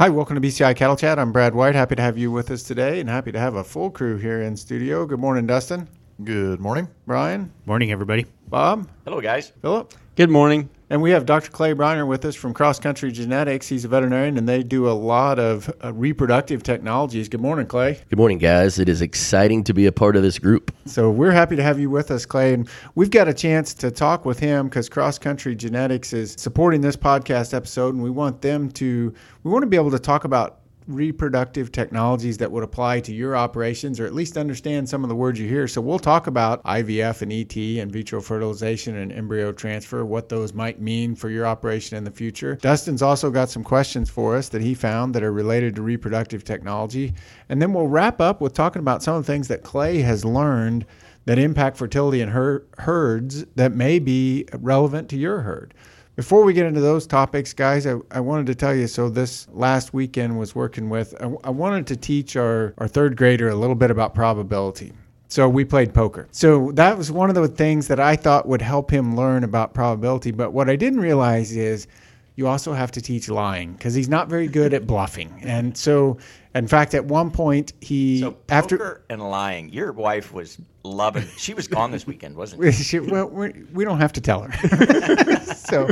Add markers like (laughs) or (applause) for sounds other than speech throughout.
Hi, welcome to BCI Cattle Chat. I'm Brad White. Happy to have you with us today and happy to have a full crew here in studio. Good morning, Dustin. Good morning. Brian. Morning, everybody. Bob. Hello, guys. Philip. Good morning. And we have Dr. Clay Briner with us from Cross Country Genetics. He's a veterinarian and they do a lot of uh, reproductive technologies. Good morning, Clay. Good morning, guys. It is exciting to be a part of this group. So we're happy to have you with us, Clay. And we've got a chance to talk with him because Cross Country Genetics is supporting this podcast episode and we want them to, we want to be able to talk about reproductive technologies that would apply to your operations or at least understand some of the words you hear. So we'll talk about IVF and ET in vitro fertilization and embryo transfer, what those might mean for your operation in the future. Dustin's also got some questions for us that he found that are related to reproductive technology. And then we'll wrap up with talking about some of the things that Clay has learned that impact fertility in her herds that may be relevant to your herd. Before we get into those topics, guys, I, I wanted to tell you so this last weekend was working with, I, I wanted to teach our, our third grader a little bit about probability. So we played poker. So that was one of the things that I thought would help him learn about probability. But what I didn't realize is you also have to teach lying because he's not very good at bluffing. And so, in fact, at one point he So after and lying. Your wife was loving. She was gone this weekend, wasn't she? (laughs) she, well, we, we don't have to tell her. (laughs) so,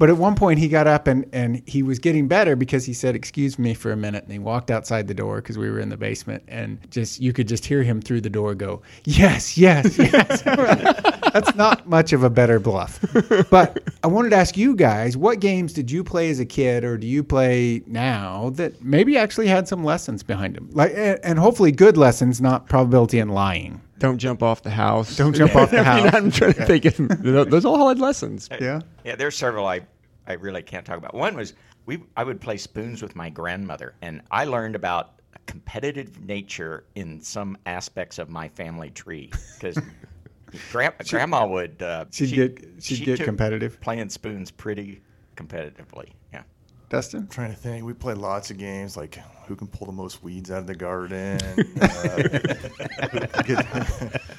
but at one point he got up and, and he was getting better because he said, "Excuse me for a minute," and he walked outside the door because we were in the basement, and just you could just hear him through the door go, "Yes, yes, (laughs) yes." (laughs) That's not much of a better bluff. But I wanted to ask you guys, what games did you play as a kid, or do you play now that maybe actually had some lessons behind them, like and and hopefully good lessons, not probability and lying. Don't jump off the house. Don't jump off the (laughs) I mean, house. I'm trying to think. Of, (laughs) those all had lessons. Yeah. Yeah, there's several I, I really can't talk about. One was we I would play spoons with my grandmother, and I learned about competitive nature in some aspects of my family tree because. (laughs) Grandma, grandma would uh, She'd she- get- she'd she get competitive. playing spoons pretty competitively. Yeah. Dustin. I'm trying to think. We played lots of games like who can pull the most weeds out of the garden, (laughs) uh, who, can get,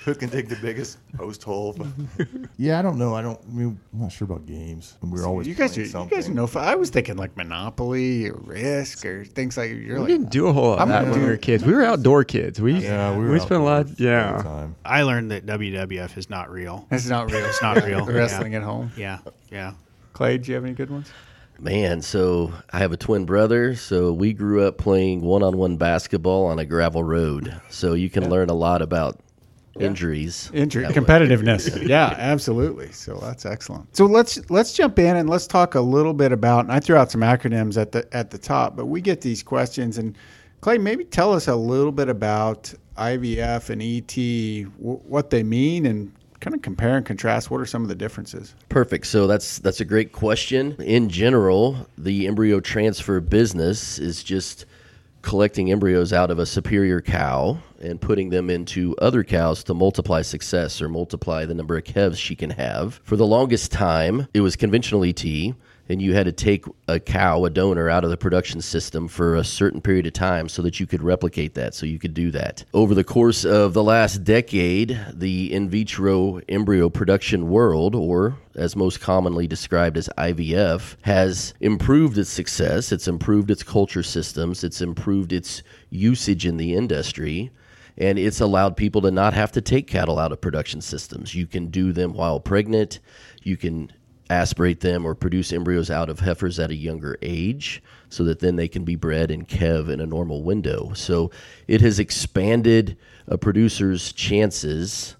who can dig the biggest post hole. (laughs) yeah, I don't know. I don't. I mean, I'm not sure about games. We were always You guys, are, you guys know. I was thinking like Monopoly or Risk or things like. You're We like, didn't do a whole lot of I'm that gonna when we do- were kids. We were outdoor kids. We Yeah, we were. we spent a lot. outdoors all the Yeah. time. I learned that WWF is not real. It's not real. It's not real. (laughs) Wrestling yeah. at home. Yeah, yeah. Clay, do you have any good ones? Man, so I have a twin brother, so we grew up playing one on one basketball on a gravel road. So you can learn a lot about injuries. Injury, competitiveness. (laughs) yeah, absolutely. So that's excellent. So let's let's jump in and let's talk a little bit about. And I threw out some acronyms at the at the top, but we get these questions and Clay, maybe tell us a little bit about IVF and ET, w- what they mean, and kind of compare and contrast. What are some of the differences? Perfect. So that's that's a great question. In general, the embryo transfer business is just collecting embryos out of a superior cow and putting them into other cows to multiply success or multiply the number of calves she can have. For the longest time, it was conventional ET and you had to take a cow, a donor, out of the production system for a certain period of time so that you could replicate that, so you could do that. Over the course of the last decade, the in vitro embryo production world, or as most commonly described as IVF, has improved its success, it's improved its culture systems, it's improved its usage in the industry and it's allowed people to not have to take cattle out of production systems. You can do them while pregnant. You can aspirate them or produce embryos out of heifers at a younger age so that then they can be bred in kev in a normal window. So it has expanded a producer's chances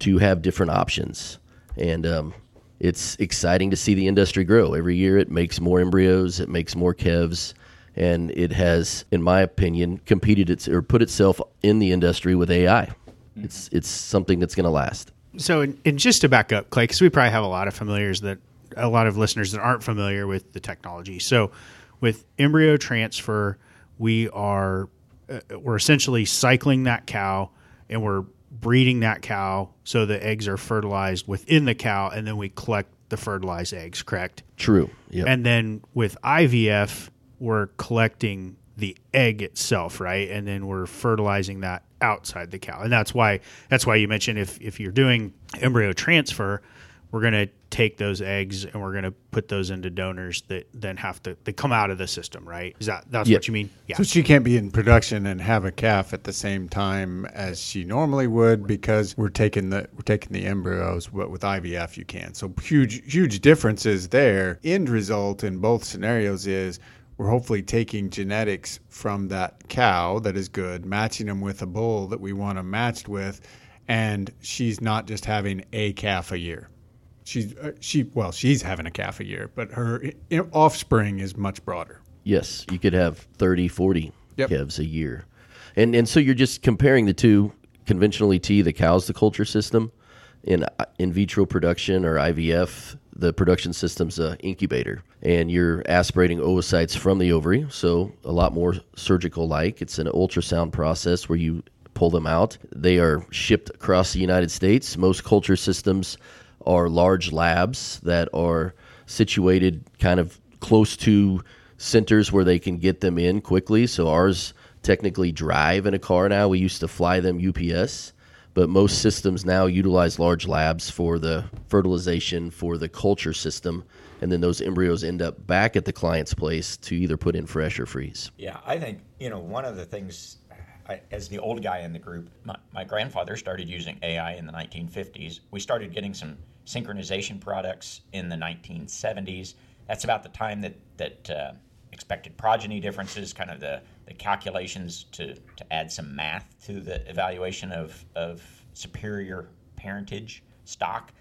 to have different options. And um, it's exciting to see the industry grow. Every year it makes more embryos, it makes more kevs, and it has, in my opinion, competed its or put itself in the industry with AI. It's it's something that's going to last. So, and, and just to back up, Clay, because we probably have a lot of familiars that, a lot of listeners that aren't familiar with the technology. So, with embryo transfer, we are uh, we're essentially cycling that cow and we're breeding that cow so the eggs are fertilized within the cow, and then we collect the fertilized eggs. Correct. True. Yeah. And then with IVF, we're collecting the egg itself, right? And then we're fertilizing that outside the cow. And that's why that's why you mentioned if if you're doing embryo transfer, we're going to take those eggs and we're going to put those into donors that then have to they come out of the system, right? Is that that's Yeah. what you mean? Yeah. So she can't be in production and have a calf at the same time as she normally would because we're taking the we're taking the embryos, but with IVF you can. So huge huge differences there. End result in both scenarios is we're hopefully taking genetics from that cow that is good, matching them with a bull that we want them matched with, and she's not just having a calf a year. She's uh, she well she's having a calf a year, but her i- offspring is much broader. Yes, you could have 30, 40 Yep. calves a year. And and so you're just comparing the two conventional ET, the cow's the culture system. In uh, in vitro production or IVF, the production system's a incubator, and you're aspirating oocytes from the ovary, so a lot more surgical like. It's an ultrasound process where you pull them out. They are shipped across the United States. Most culture systems are large labs that are situated kind of close to centers where they can get them in quickly. So ours technically drive in a car now. We used to fly them UPS, but most systems now utilize large labs for the fertilization for the culture system, and then those embryos end up back at the client's place to either put in fresh or freeze. Yeah, I think, you know, one of the things, I, as the old guy in the group, my, my grandfather started using AI in the 1950s. We started getting some synchronization products in the 1970s. That's about the time that, that uh, expected progeny differences, kind of the, the calculations to, to add some math to the evaluation of, of superior parentage stock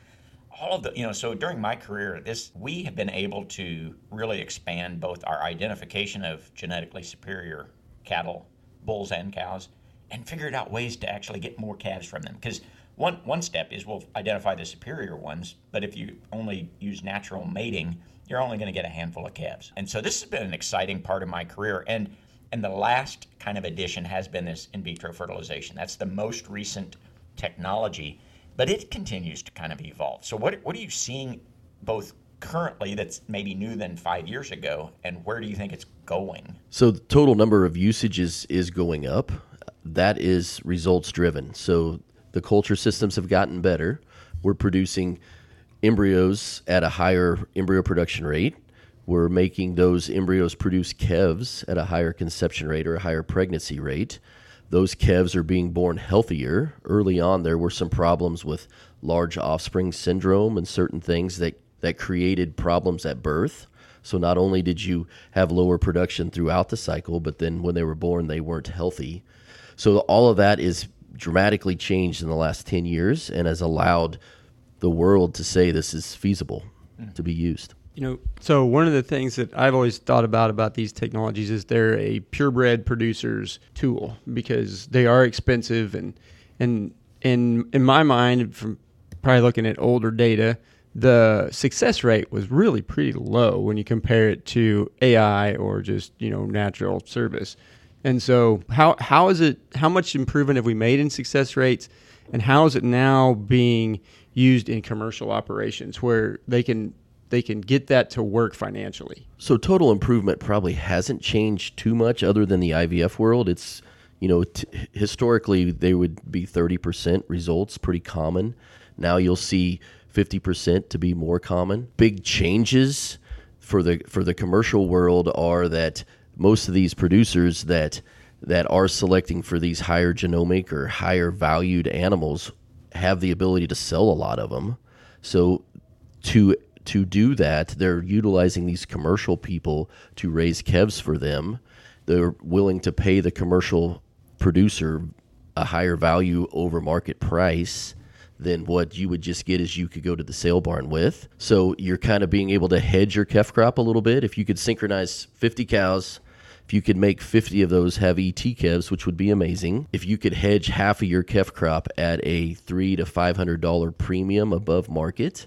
all of the you know so during my career this we have been able to really expand both our identification of genetically superior cattle bulls and cows and figured out ways to actually get more calves from them because one one step is we'll identify the superior ones but if you only use natural mating you're only going to get a handful of calves and so this has been an exciting part of my career and and the last kind of addition has been this in vitro fertilization that's the most recent technology but it continues to kind of evolve. So what what are you seeing both currently that's maybe new than five years ago, and where do you think it's going? So the total number of usages is going up. That is results driven. So the culture systems have gotten better. We're producing embryos at a higher embryo production rate. We're making those embryos produce kevs at a higher conception rate or a higher pregnancy rate. Those kevs are being born healthier. Early on, there were some problems with large offspring syndrome and certain things that, that created problems at birth. So not only did you have lower production throughout the cycle, but then when they were born, they weren't healthy. So all of that is dramatically changed in the last 10 years and has allowed the world to say this is feasible mm. to be used. You know, so one of the things that I've always thought about about these technologies is they're a purebred producer's tool because they are expensive and and in in my mind, from probably looking at older data, the success rate was really pretty low when you compare it to AI or just you know natural service. And so, how how is it? How much improvement have we made in success rates, and how is it now being used in commercial operations where they can they can get that to work financially? So total improvement probably hasn't changed too much other than the IVF world. It's you know t- historically they would be 30% results pretty common. Now you'll see 50% to be more common. Big changes for the for the commercial world are that most of these producers that that are selecting for these higher genomic or higher valued animals have the ability to sell a lot of them. So to to do that, they're utilizing these commercial people to raise kevs for them. They're willing to pay the commercial producer a higher value over market price than what you would just get as you could go to the sale barn with. So you're kind of being able to hedge your calf crop a little bit. If you could synchronize 50 cows, if you could make 50 of those have ET calves, which would be amazing. If you could hedge half of your calf crop at a three to five hundred dollar premium above market,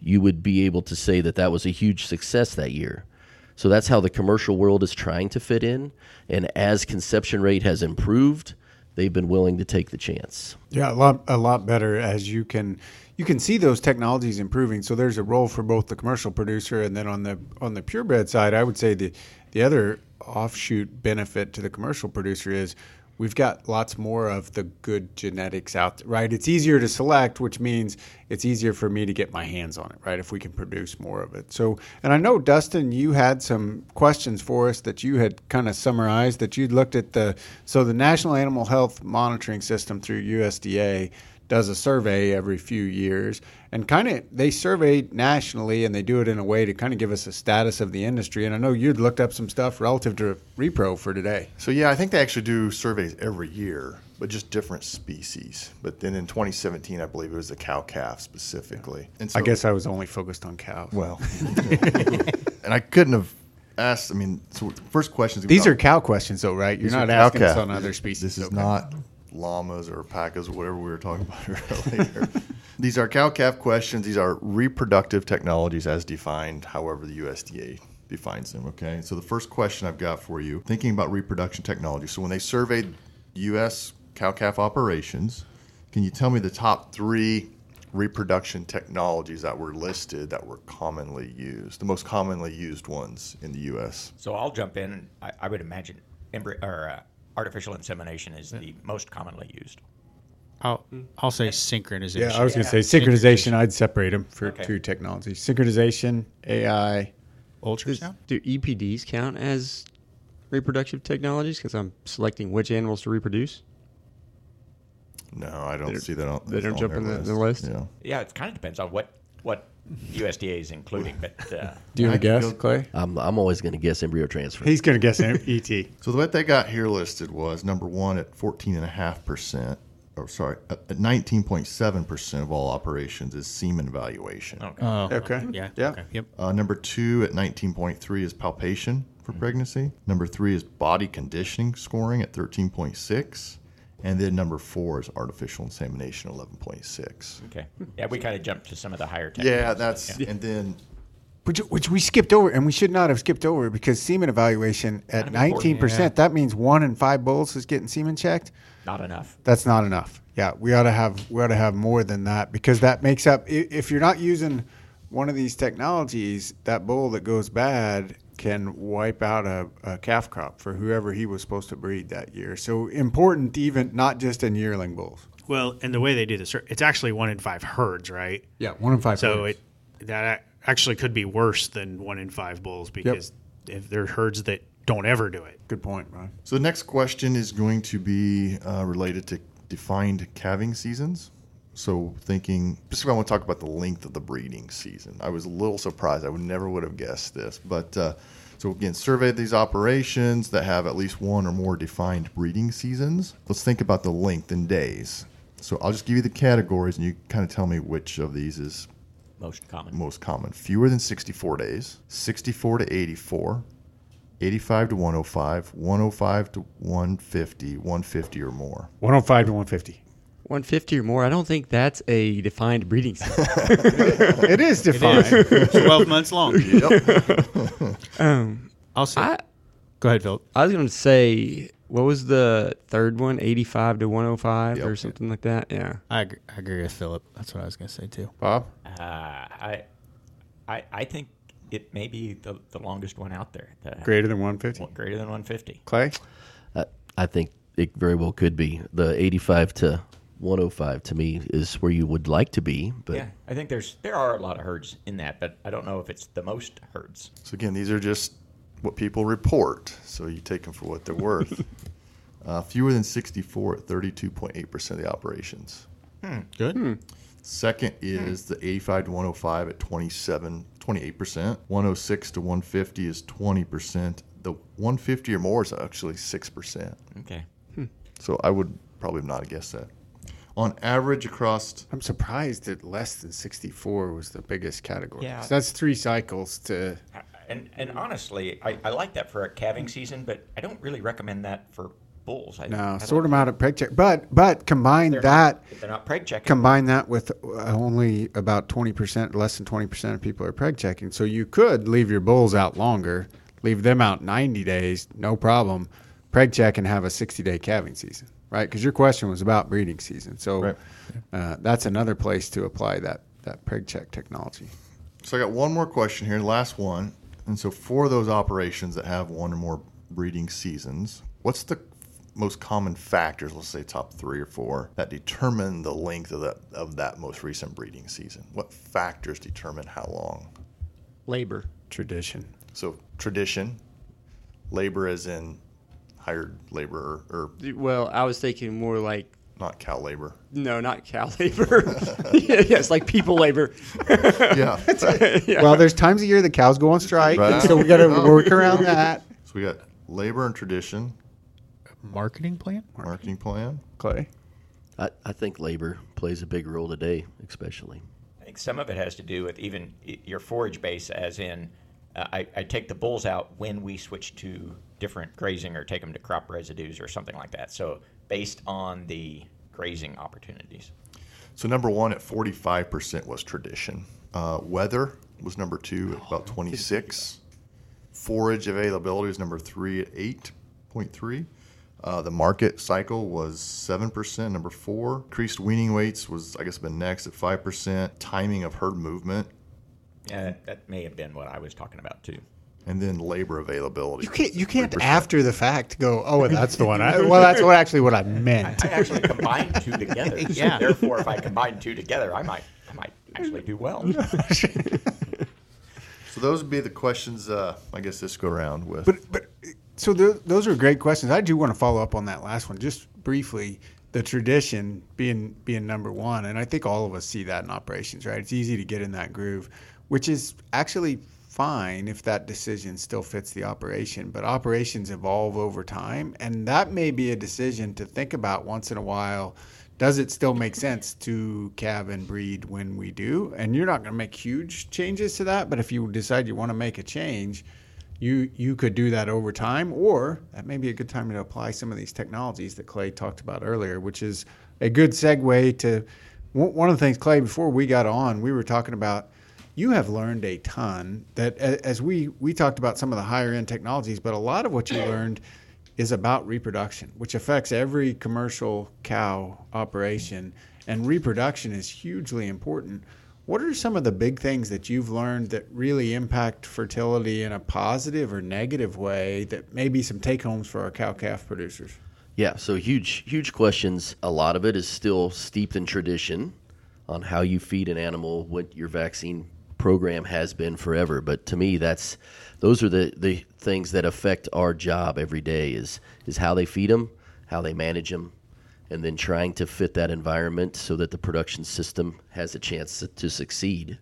you would be able to say that that was a huge success that year. So that's how the commercial world is trying to fit in. And as conception rate has improved, they've been willing to take the chance. Yeah, a lot a lot better as you can you can see those technologies improving. So there's a role for both the commercial producer and then on the on the purebred side, I would say the the other offshoot benefit to the commercial producer is we've got lots more of the good genetics out there, right? It's easier to select, which means it's easier for me to get my hands on it, right? If we can produce more of it. So, and I know Dustin, you had some questions for us that you had kind of summarized that you'd looked at the so the National Animal Health Monitoring System through USDA does a survey every few years and kind of they survey nationally and they do it in a way to kind of give us a status of the industry and i know you'd looked up some stuff relative to repro for today So yeah, I think they actually do surveys every year, but just different species. But then in 2017, I believe it was the cow calf specifically. And so, i guess i was only focused on cows well, (laughs) (laughs) and I couldn't have asked. I mean, so first question is these are cow questions though right you're not asking us on other species This is okay. not llamas or alpacas or whatever we were talking about (laughs) earlier. These are cow calf questions. These are reproductive technologies as defined, however the USDA defines them. Okay. So the first question I've got for you, thinking about reproduction technology. So when they surveyed U.S. cow calf operations, can you tell me the top three reproduction technologies that were listed that were commonly used, the most commonly used ones in the U.S.? So I'll jump in. I, I would imagine embryo or uh, artificial insemination is the most commonly used. I'll hmm. I'll say synchronization. yeah i was going to say synchronization i'd separate them for Okay. two technologies synchronization ai ultrasound. Do EPDs count as reproductive technologies? Because I'm selecting which animals to reproduce. No, I don't don't- see that on. they don't on jump their in the- the list? Yeah. Yeah, it kind of depends on what what USDA is including, but uh, do you want to guess clay I'm, I'm always going to guess embryo transfer. he's going to guess et (laughs) So the what they got here listed was number one at fourteen and a half percent, or sorry, at at nineteen point seven percent of all operations is semen evaluation. okay. Oh, Okay. Yeah. Yeah. Okay. Yep. Uh, number two at nineteen point three is palpation for pregnancy. Number three is body conditioning scoring at thirteen point six, and then number four is artificial insemination, eleven point six. okay. Yeah, we kind of jumped to some of the higher. Tech. Yeah, technologies. that's and then Which, which we skipped over, and we should not have skipped over because semen evaluation at Kind of 19%, that means one in five bulls is getting semen checked. not enough. That's not enough. Yeah, we ought to have we ought to have more than that because that makes up. If you're not using one of these technologies, that bull that goes bad can wipe out a, a calf crop for whoever he was supposed to breed that year. So important, even not just in yearling bulls. Well, and the way they do this, it's actually one in five herds, right? Yeah, one in five. So it that actually could be worse than one in five bulls because if there are herds that don't ever do it. good point, Ron. So the next question is going to be uh, related to defined calving seasons. So thinking, specifically, I want to talk about the length of the breeding season. I was a little surprised. I would never would have guessed this, but uh, so again, survey these operations that have at least one or more defined breeding seasons. Let's think about the length in days. So I'll just give you the categories, and you kind of tell me which of these is Most common. most common. Fewer than 64 days, 64 to 84, 85 to 105, 105 to 150, 150 or more. 105 to 150. 150 or more. I don't think that's a defined breeding season. (laughs) it is defined. Twelve months long. (laughs) um, I'll say. I, Go ahead, Phil. I was going to say, what was the third one? 85 to 105 or something like that? Yeah. I agree, I agree with Philip. That's what I was going to say too. Bob, Uh, I, I, I think it may be the, the longest one out there. The, greater than 150. well, greater than 150. Clay, Uh, I think it very well could be. The 85 to 105 to me is where you would like to be, but Yeah, I think there's there are a lot of herds in that, but I don't know if it's the most herds. So again, these are just what people report. So you take them for what they're worth. (laughs) uh, fewer than 64 at 32.8% of the operations. Hmm. Good. Hmm. Second hmm. is the 85 to 105 at 27, 28%. 106 to 150 is 20%. The 150 or more is actually 6%. Okay. So I would probably not have guessed that. On average, across I'm surprised that less than 64 was the biggest category. Yeah. So that's three cycles to. And and honestly, I, I like that for a calving season, but I don't really recommend that for bulls. I, I No, don't- sort them out at preg check. But but combine they're that Not, if they're not preg checking. combine that with uh, only about 20%, less than 20% of people are preg checking. So you could leave your bulls out longer, leave them out 90 days, no problem. Preg check and have a 60 day calving season, right? Because your question was about breeding season. So Right. uh, that's another place to apply that, that preg check technology. So I got one more question here, last one. And so for those operations that have one or more breeding seasons, what's the most common factors, let's say top three or four, that determine the length of that of that most recent breeding season? What factors determine how long? Labor. Tradition. So tradition, labor as in hired labor or Well, I was thinking more like not cow labor. no, not cow labor. (laughs) yeah, yes, like people labor. (laughs) (laughs) Yeah. Well, there's times a year the cows go on strike, Right. so we got to work around that. so we got labor and tradition, Marketing plan? marketing plan. Clay. I, I think labor plays a big role today, especially. I think some of it has to do with even your forage base, as in, uh, I, I take the bulls out when we switch to different grazing or take them to crop residues or something like that. So based on the grazing opportunities. So number one at 45% was tradition. Uh, weather was number two at about 26. Forage availability was number three at 8.3. Uh, the market cycle was 7%, number four. Increased weaning weights was, I guess, been next at 5%. Timing of herd movement. Yeah, that may have been what I was talking about too. And then labor availability. You can't. You can't 3%. after the fact go. Oh, that's the one. I, (laughs) well, that's what actually what I meant. I actually combined two together. So (laughs) Yeah. therefore, if I combine two together, I might, I might actually do well. (laughs) So those would be the questions, uh, I guess, this go around with. But but so th- those are great questions. I do want to follow up on that last one just briefly. The tradition being being number one, and I think all of us see that in operations, right? It's easy to get in that groove, which is actually fine if that decision still fits the operation. But operations evolve over time, and that may be a decision to think about once in a while. Does it still make sense to calve and breed when we do? And you're not going to make huge changes to that, but if you decide you want to make a change, you you could do that over time, or that may be a good time to apply some of these technologies that Clay talked about earlier, which is a good segue to one one of the things, Clay. Before we got on, we were talking about you have learned a ton. That as we we talked about some of the higher end technologies, but a lot of what you learned is about reproduction, which affects every commercial cow operation, and reproduction is hugely important. What are some of the big things that you've learned that really impact fertility in a positive or negative way that may be some take homes for our cow calf producers? Yeah, so huge, huge questions. A lot of it is still steeped in tradition on how you feed an animal, what your vaccine program has been forever. But to me, that's those are the, the things that affect our job every day is is how they feed them, how they manage them, and then trying to fit that environment so that the production system has a chance to, to succeed.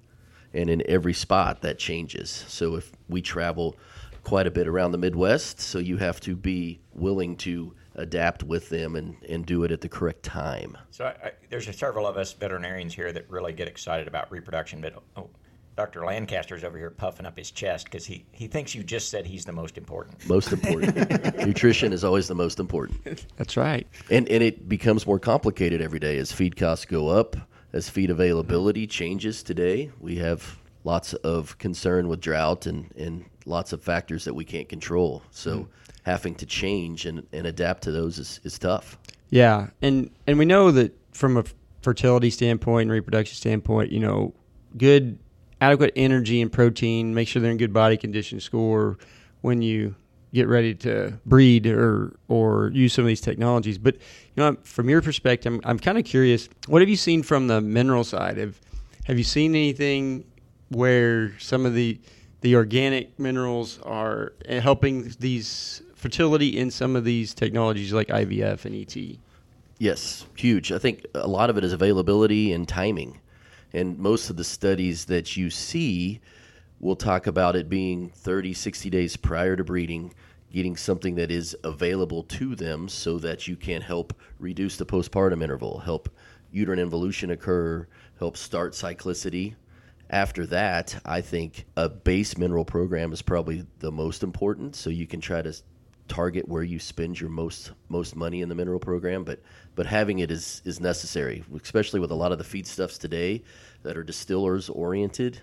And in every spot, that changes. So if we travel quite a bit around the Midwest, so you have to be willing to adapt with them and, and do it at the correct time. So I, I, there's several of us veterinarians here that really get excited about reproduction, but oh, Dr. Lancaster's over here puffing up his chest because he, he thinks you just said he's the most important. Most important. (laughs) Nutrition is always the most important. That's right. And, and it becomes more complicated every day as feed costs go up, as feed availability changes today. We have lots of concern with drought and, and lots of factors that we can't control. So mm-hmm. having to change and, and adapt to those is, is tough. Yeah, and and we know that from a fertility standpoint and reproduction standpoint, you know, good adequate energy and protein, make sure they're in good body condition score when you get ready to breed or or use some of these technologies. But you know, from your perspective, I'm, I'm kind of curious. What have you seen from the mineral side? Have have you seen anything where some of the the organic minerals are eh, helping these fertility in some of these technologies like IVF and ET? Yes, huge. I think a lot of it is availability and timing. And most of the studies that you see will talk about it being 30, 60 days prior to breeding, getting something that is available to them so that you can help reduce the postpartum interval, help uterine involution occur, help start cyclicity. After that, I think a base mineral program is probably the most important. So you can try to target where you spend your most most money in the mineral program, but but having it is is necessary, especially with a lot of the feedstuffs today that are distillers oriented.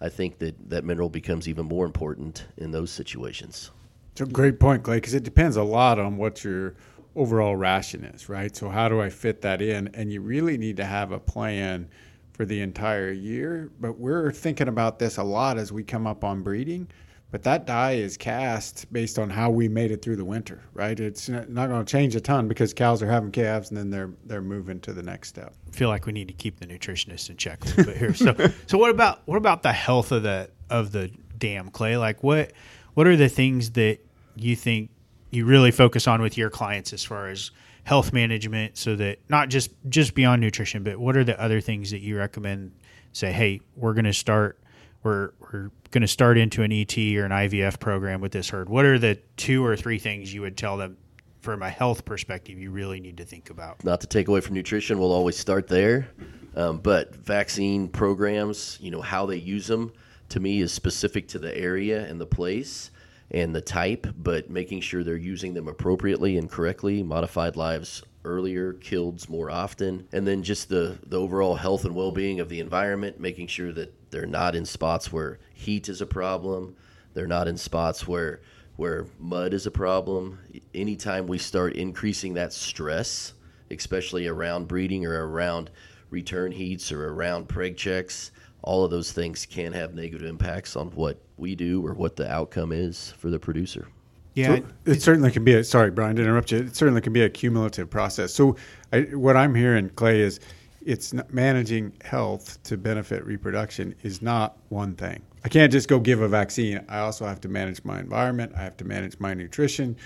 I think that that mineral becomes even more important in those situations. It's a great point, Clay, because it depends a lot on what your overall ration is, right? So how do I fit that in? And you really need to have a plan for the entire year. But we're thinking about this a lot as we come up on breeding but that die is cast based on how we made it through the winter, right? It's not going to change a ton because cows are having calves and then they're they're moving to the next step. I feel like we need to keep the nutritionist in check a little bit here. So, (laughs) so what about what about the health of the of the dam, Clay? Like what what are the things that you think you really focus on with your clients as far as health management, so that not just just beyond nutrition, but what are the other things that you recommend? Say, hey, we're going to start we're we're going to start into an ET or an IVF program with this herd, what are the two or three things you would tell them from a health perspective you really need to think about? Not to take away from nutrition, we'll always start there. Um, but vaccine programs, you know, how they use them to me is specific to the area and the place and the type, but making sure they're using them appropriately and correctly. Modified lives earlier, killed more often, and then just the, the overall health and well being of the environment, making sure that they're not in spots where heat is a problem. They're not in spots where where mud is a problem. Anytime we start increasing that stress, especially around breeding or around return heats or around preg checks, all of those things can have negative impacts on what we do or what the outcome is for the producer. Yeah, so it certainly can be. A, sorry, Brian, to interrupt you. It certainly can be a cumulative process. So, I, what I'm hearing, Clay, is it's managing health to benefit reproduction is not one thing. I can't just go give a vaccine. I also have to manage my environment. I have to manage my nutrition.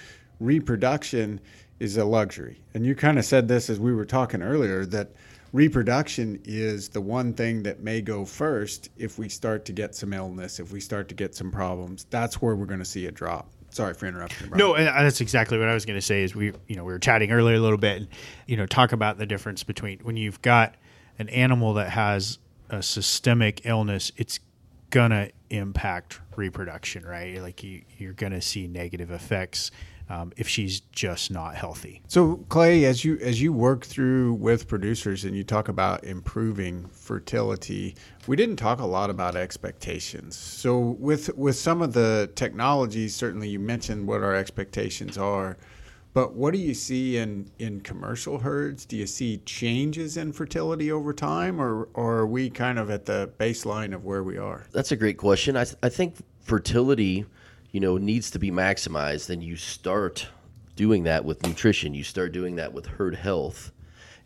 Reproduction is a luxury. And you kind of said this as we were talking earlier that reproduction is the one thing that may go first if we start to get some illness, if we start to get some problems. That's where we're going to see a drop. Sorry for interrupting. No, uh, that's exactly what I was going to say. Is we, you know, we were chatting earlier a little bit, and you know, talk about the difference between when you've got an animal that has a systemic illness, it's gonna impact reproduction, right? Like you, you're gonna see negative effects um, if she's just not healthy. So Clay, as you as you work through with producers and you talk about improving fertility, we didn't talk a lot about expectations. So with with some of the technologies, certainly you mentioned what our expectations are. But what do you see in, in commercial herds? Do you see changes in fertility over time, or, or are we kind of at the baseline of where we are? That's a great question. I, th- I think fertility you know, needs to be maximized, then you start doing that with nutrition. You start doing that with herd health.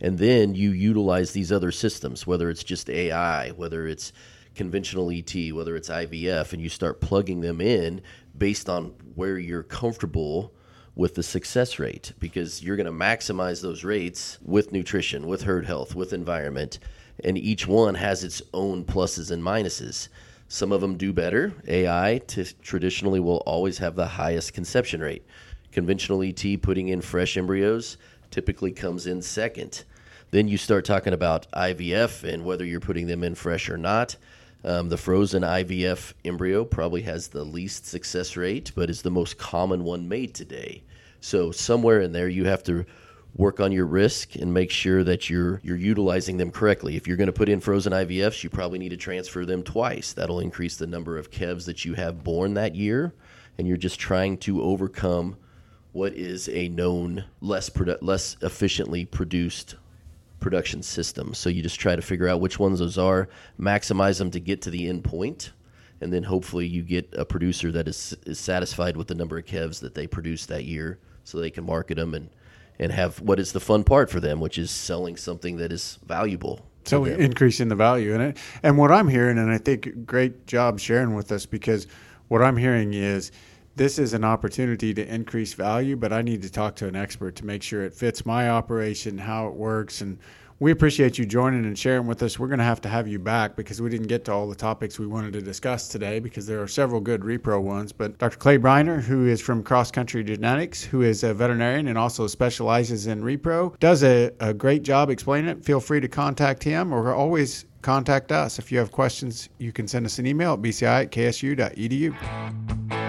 And then you utilize these other systems, whether it's just AI, whether it's conventional ET, whether it's IVF, and you start plugging them in based on where you're comfortable with the success rate because you're going to maximize those rates with nutrition, with herd health, with environment, and each one has its own pluses and minuses. Some of them do better. AI t- traditionally will always have the highest conception rate. Conventional ET putting in fresh embryos typically comes in second. Then you start talking about IVF and whether you're putting them in fresh or not. Um, the frozen IVF embryo probably has the least success rate, but is the most common one made today. So somewhere in there, you have to work on your risk and make sure that you're you're utilizing them correctly. If you're going to put in frozen IVFs, you probably need to transfer them twice. That'll increase the number of calves that you have born that year, and you're just trying to overcome what is a known less produ- less efficiently produced production system. So you just try to figure out which ones those are, maximize them to get to the end point, and then hopefully you get a producer that is is satisfied with the number of calves that they produce that year, so they can market them and and have what is the fun part for them, which is selling something that is valuable. So increasing the value in it. And what I'm hearing, and I think great job sharing with us because what I'm hearing is this is an opportunity to increase value, but I need to talk to an expert to make sure it fits my operation, how it works, and we appreciate you joining and sharing with us. We're going to have to have you back because we didn't get to all the topics we wanted to discuss today because there are several good repro ones. But Dr. Clay Briner, who is from Cross Country Genetics, who is a veterinarian and also specializes in repro, does a, a great job explaining it. Feel free to contact him or always contact us. If you have questions, you can send us an email at bci at ksu.edu.